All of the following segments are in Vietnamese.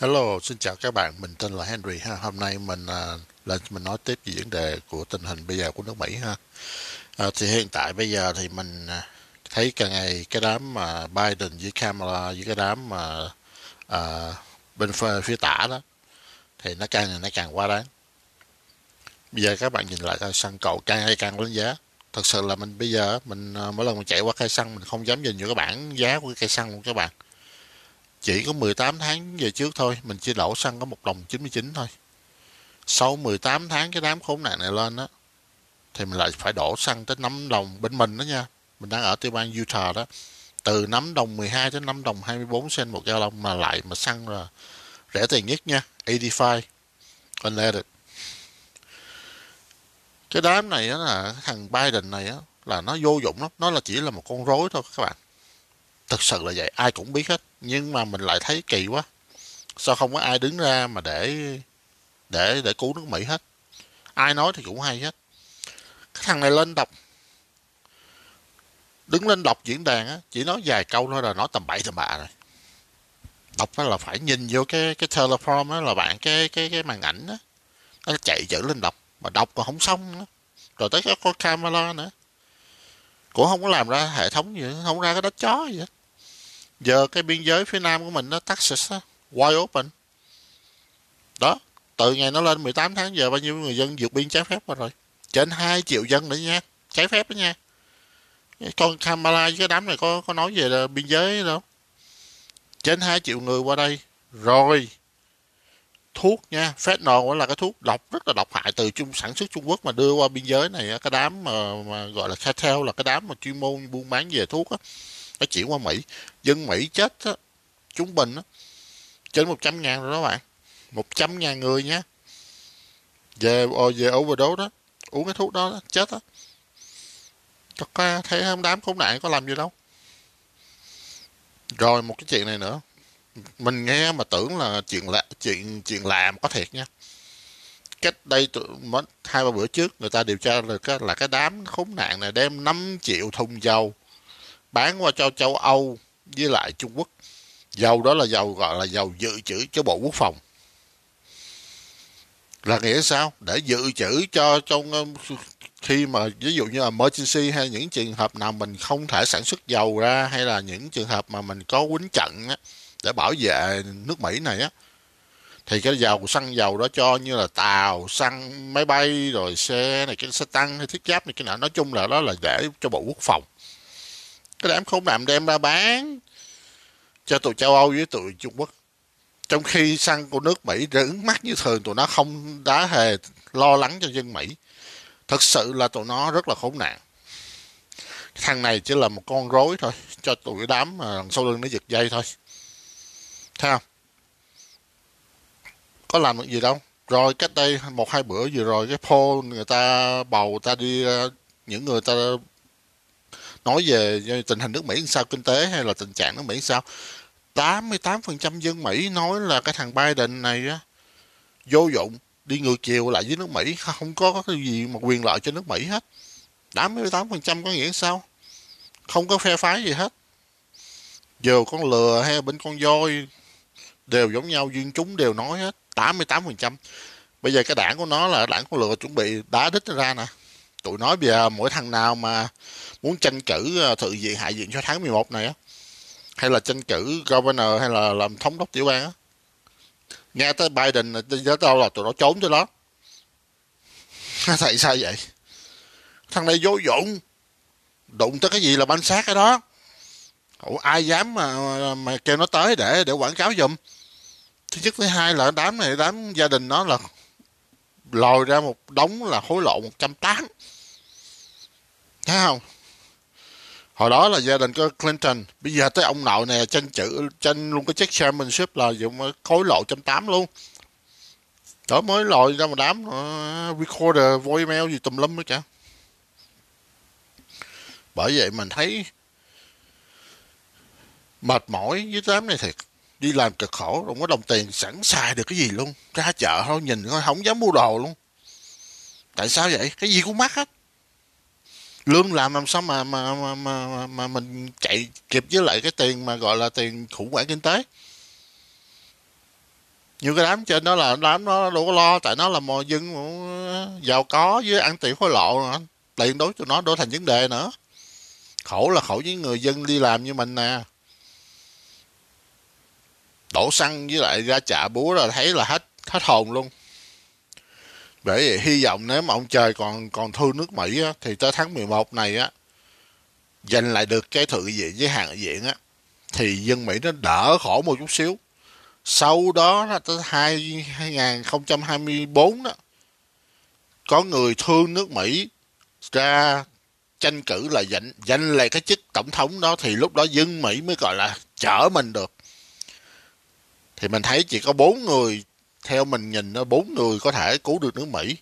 Hello, xin chào các bạn. Mình tên là Henry ha. Hôm nay mình à, lên mình nói tiếp về vấn đề của tình hình bây giờ của nước Mỹ ha. À, thì hiện tại bây giờ thì mình à, thấy càng ngày cái đám mà Biden với Kamala với cái đám mà à, bên phía, phía tả đó thì nó càng ngày nó càng quá đáng. Bây giờ các bạn nhìn lại cái xăng cộ càng ngày càng lên giá. Thật sự là mình bây giờ mình à, mỗi lần mình chạy qua cây xăng mình không dám nhìn vô cái bảng giá của cái cây xăng luôn các bạn chỉ có 18 tháng về trước thôi, mình chỉ đổ xăng có một đồng 99 thôi. Sau 18 tháng cái đám khốn nạn này lên á, thì mình lại phải đổ xăng tới 5 đồng bên mình đó nha. Mình đang ở tiểu bang Utah đó. Từ 5 đồng 12 đến 5 đồng 24 cent một gallon mà lại mà xăng là rẻ tiền nhất nha 85 unleaded cái đám này á là thằng Biden này á là nó vô dụng lắm, nó là chỉ là một con rối thôi các bạn. Thực sự là vậy, ai cũng biết hết nhưng mà mình lại thấy kỳ quá. Sao không có ai đứng ra mà để để để cứu nước Mỹ hết? Ai nói thì cũng hay hết. Cái thằng này lên đọc đứng lên đọc diễn đàn á, chỉ nói vài câu thôi là nói tầm bậy tầm bạ rồi. Đọc đó là phải nhìn vô cái cái teleprompter đó là bạn cái cái cái màn ảnh đó nó chạy chữ lên đọc mà đọc còn không xong nữa. Rồi tới cái con camera nữa. Cũng không có làm ra hệ thống gì, không ra cái đất chó gì hết giờ cái biên giới phía nam của mình nó Texas á, wide open. Đó từ ngày nó lên 18 tháng giờ bao nhiêu người dân vượt biên trái phép qua rồi. Trên 2 triệu dân nữa nha trái phép đó nha. Con Kamala với cái đám này có có nói về biên giới đâu. Trên 2 triệu người qua đây rồi. Thuốc nha fentanyl là cái thuốc độc rất là độc hại từ trung sản xuất Trung Quốc mà đưa qua biên giới này cái đám mà, mà gọi là cartel là cái đám mà chuyên môn buôn bán về thuốc á nó chuyển qua Mỹ. Dân Mỹ chết á, trung bình á, trên 100 ngàn rồi đó bạn. 100 ngàn người nhé về ờ, về overdose đó uống cái thuốc đó, đó chết á. Có thấy không đám khốn nạn có làm gì đâu. Rồi một cái chuyện này nữa. Mình nghe mà tưởng là chuyện lạ chuyện chuyện làm có thiệt nha. Cách đây hai ba bữa trước người ta điều tra là cái là cái đám khốn nạn này đem 5 triệu thùng dầu bán qua cho châu Âu với lại Trung Quốc. Dầu đó là dầu gọi là dầu dự trữ cho bộ quốc phòng. Là nghĩa sao? Để dự trữ cho trong um, khi mà ví dụ như là emergency hay những trường hợp nào mình không thể sản xuất dầu ra hay là những trường hợp mà mình có quýnh trận á, để bảo vệ nước Mỹ này á thì cái dầu xăng dầu đó cho như là tàu xăng máy bay rồi xe này cái xe tăng hay thiết giáp này cái nào. Nói chung là đó là để cho bộ quốc phòng cái đám khốn làm đem ra bán cho tụi châu Âu với tụi Trung Quốc. Trong khi xăng của nước Mỹ đứng mắt như thường, tụi nó không đã hề lo lắng cho dân Mỹ. Thật sự là tụi nó rất là khốn nạn. Thằng này chỉ là một con rối thôi, cho tụi cái đám mà đằng sau lưng nó giật dây thôi. Thấy không? Có làm được gì đâu. Rồi cách đây một hai bữa vừa rồi cái poll người ta bầu ta đi à, những người ta nói về tình hình nước Mỹ sao, kinh tế hay là tình trạng nước Mỹ sao? 88% dân Mỹ nói là cái thằng Biden này á, vô dụng, đi ngược chiều lại với nước Mỹ, không có cái gì mà quyền lợi cho nước Mỹ hết. 88% có nghĩa sao? Không có phe phái gì hết. Giờ con lừa hay bên con voi đều giống nhau duyên chúng đều nói hết. 88% bây giờ cái đảng của nó là đảng con lừa chuẩn bị đá đít ra nè tụi nói bây giờ mỗi thằng nào mà muốn tranh cử thượng thự viện hạ viện cho tháng 11 này á. Hay là tranh cử governor hay là làm thống đốc tiểu bang á. Nghe tới Biden tới đâu là tụi nó trốn tới đó. Tại sao vậy? Thằng này vô dụng. Đụng tới cái gì là banh sát cái đó. Ủa, ai dám mà, mà kêu nó tới để để quảng cáo giùm? Thứ nhất thứ hai là đám này đám gia đình nó là lòi ra một đống là hối lộ 108 thấy không? Hồi đó là gia đình có Clinton. Bây giờ tới ông nội nè tranh chữ tranh luôn cái check chairmanship là dùng khối lộ trăm tám luôn. Đó mới lòi ra một đám uh, recorder voicemail gì tùm lum hết cả bởi vậy mình thấy mệt mỏi với đám này thiệt. Đi làm cực khổ không có đồng tiền sẵn xài được cái gì luôn. Ra chợ thôi nhìn thôi không dám mua đồ luôn. Tại sao vậy? Cái gì cũng mắc hết lương làm làm sao mà mà mà mà, mà mình chạy kịp với lại cái tiền mà gọi là tiền khủng hoảng kinh tế? Như cái đám trên đó là đám nó đâu có lo tại nó là mò dân giàu có với ăn tiền hối lộ nữa. tiền đối cho nó đổi thành vấn đề nữa. Khổ là khổ với người dân đi làm như mình nè. Đổ xăng với lại ra chợ búa là thấy là hết hết hồn luôn bởi vì hy vọng nếu mà ông trời còn còn thương nước Mỹ á, thì tới tháng 11 này á giành lại được cái thượng viện với hàng viện á thì dân Mỹ nó đỡ khổ một chút xíu. Sau đó là tới 2024 đó có người thương nước Mỹ ra tranh cử là giành giành lại cái chức tổng thống đó thì lúc đó dân Mỹ mới gọi là chở mình được. Thì mình thấy chỉ có bốn người theo mình nhìn, nó bốn người có thể cứu được nước Mỹ.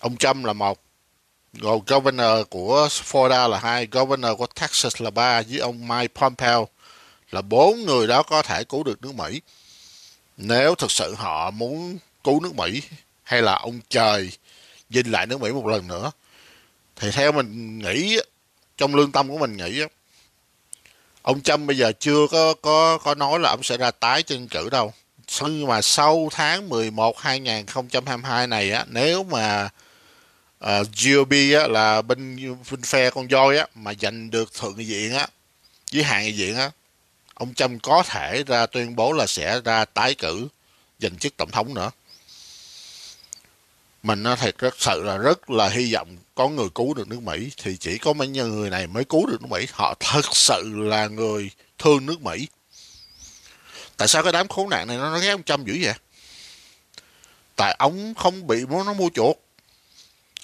Ông Trump là một. Rồi governor của Florida là hai, governor của Texas là ba, với ông Mike Pompeo là bốn người đó có thể cứu được nước Mỹ. Nếu thực sự họ muốn cứu nước Mỹ, hay là ông trời dinh lại nước Mỹ một lần nữa, thì theo mình nghĩ, trong lương tâm của mình nghĩ ông Trump bây giờ chưa có có có nói là ông sẽ ra tái tranh cử đâu nhưng mà sau tháng 11 2022 này á nếu mà ờ, uh, GOP á, là bên bên phe con voi á mà giành được thượng viện á với hạ nghị viện á ông Trump có thể ra tuyên bố là sẽ ra tái cử giành chức tổng thống nữa. Mình nói thật rất sự là rất là hy vọng có người cứu được nước Mỹ thì chỉ có mấy người này mới cứu được nước Mỹ. Họ thật sự là người thương nước Mỹ tại sao cái đám khốn nạn này nó ghét ông Trump dữ vậy? Tại ông không bị nó mua chuột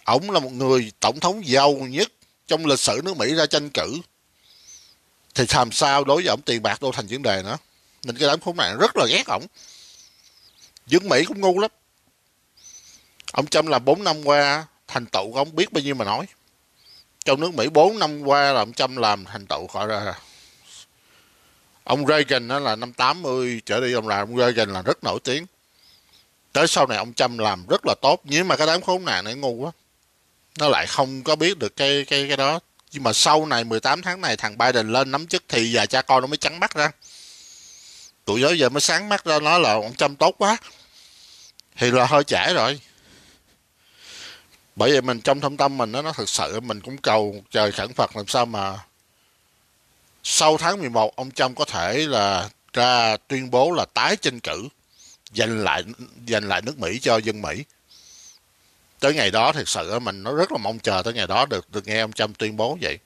ông là một người tổng thống giàu nhất trong lịch sử nước Mỹ ra tranh cử. Thì làm sao đối với ông tiền bạc đâu thành vấn đề nữa. Nên cái đám khốn nạn rất là ghét ổng. Dân Mỹ cũng ngu lắm. Ông Trump làm 4 năm qua thành tựu ông biết bao nhiêu mà nói. Trong nước Mỹ 4 năm qua là ông Trump làm thành tựu gọi ra ông Reagan đó là năm 80 trở đi ông làm, ông Reagan là rất nổi tiếng. Tới sau này ông Trump làm rất là tốt, nhưng mà cái đám khốn nạn này ngu quá. Nó lại không có biết được cái cái cái đó. Nhưng mà sau này 18 tháng này, thằng Biden lên nắm chức thì già cha con nó mới trắng mắt ra. Tụi giới giờ mới sáng mắt ra nói là ông Trump tốt quá. Thì là hơi trễ rồi. Bởi vậy mình trong thâm tâm mình nó nó thực sự mình cũng cầu trời khẩn Phật làm sao mà sau tháng 11 ông Trump có thể là ra tuyên bố là tái tranh cử, giành lại giành lại nước Mỹ cho dân Mỹ. Tới ngày đó thật sự mình nó rất là mong chờ tới ngày đó được được nghe ông Trump tuyên bố vậy.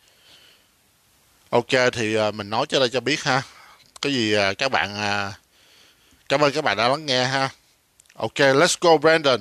Ok, thì à, mình nói cho đây cho biết ha. Cái gì à, các bạn à, cảm ơn các bạn đã lắng nghe ha. Ok, let's go, Brandon.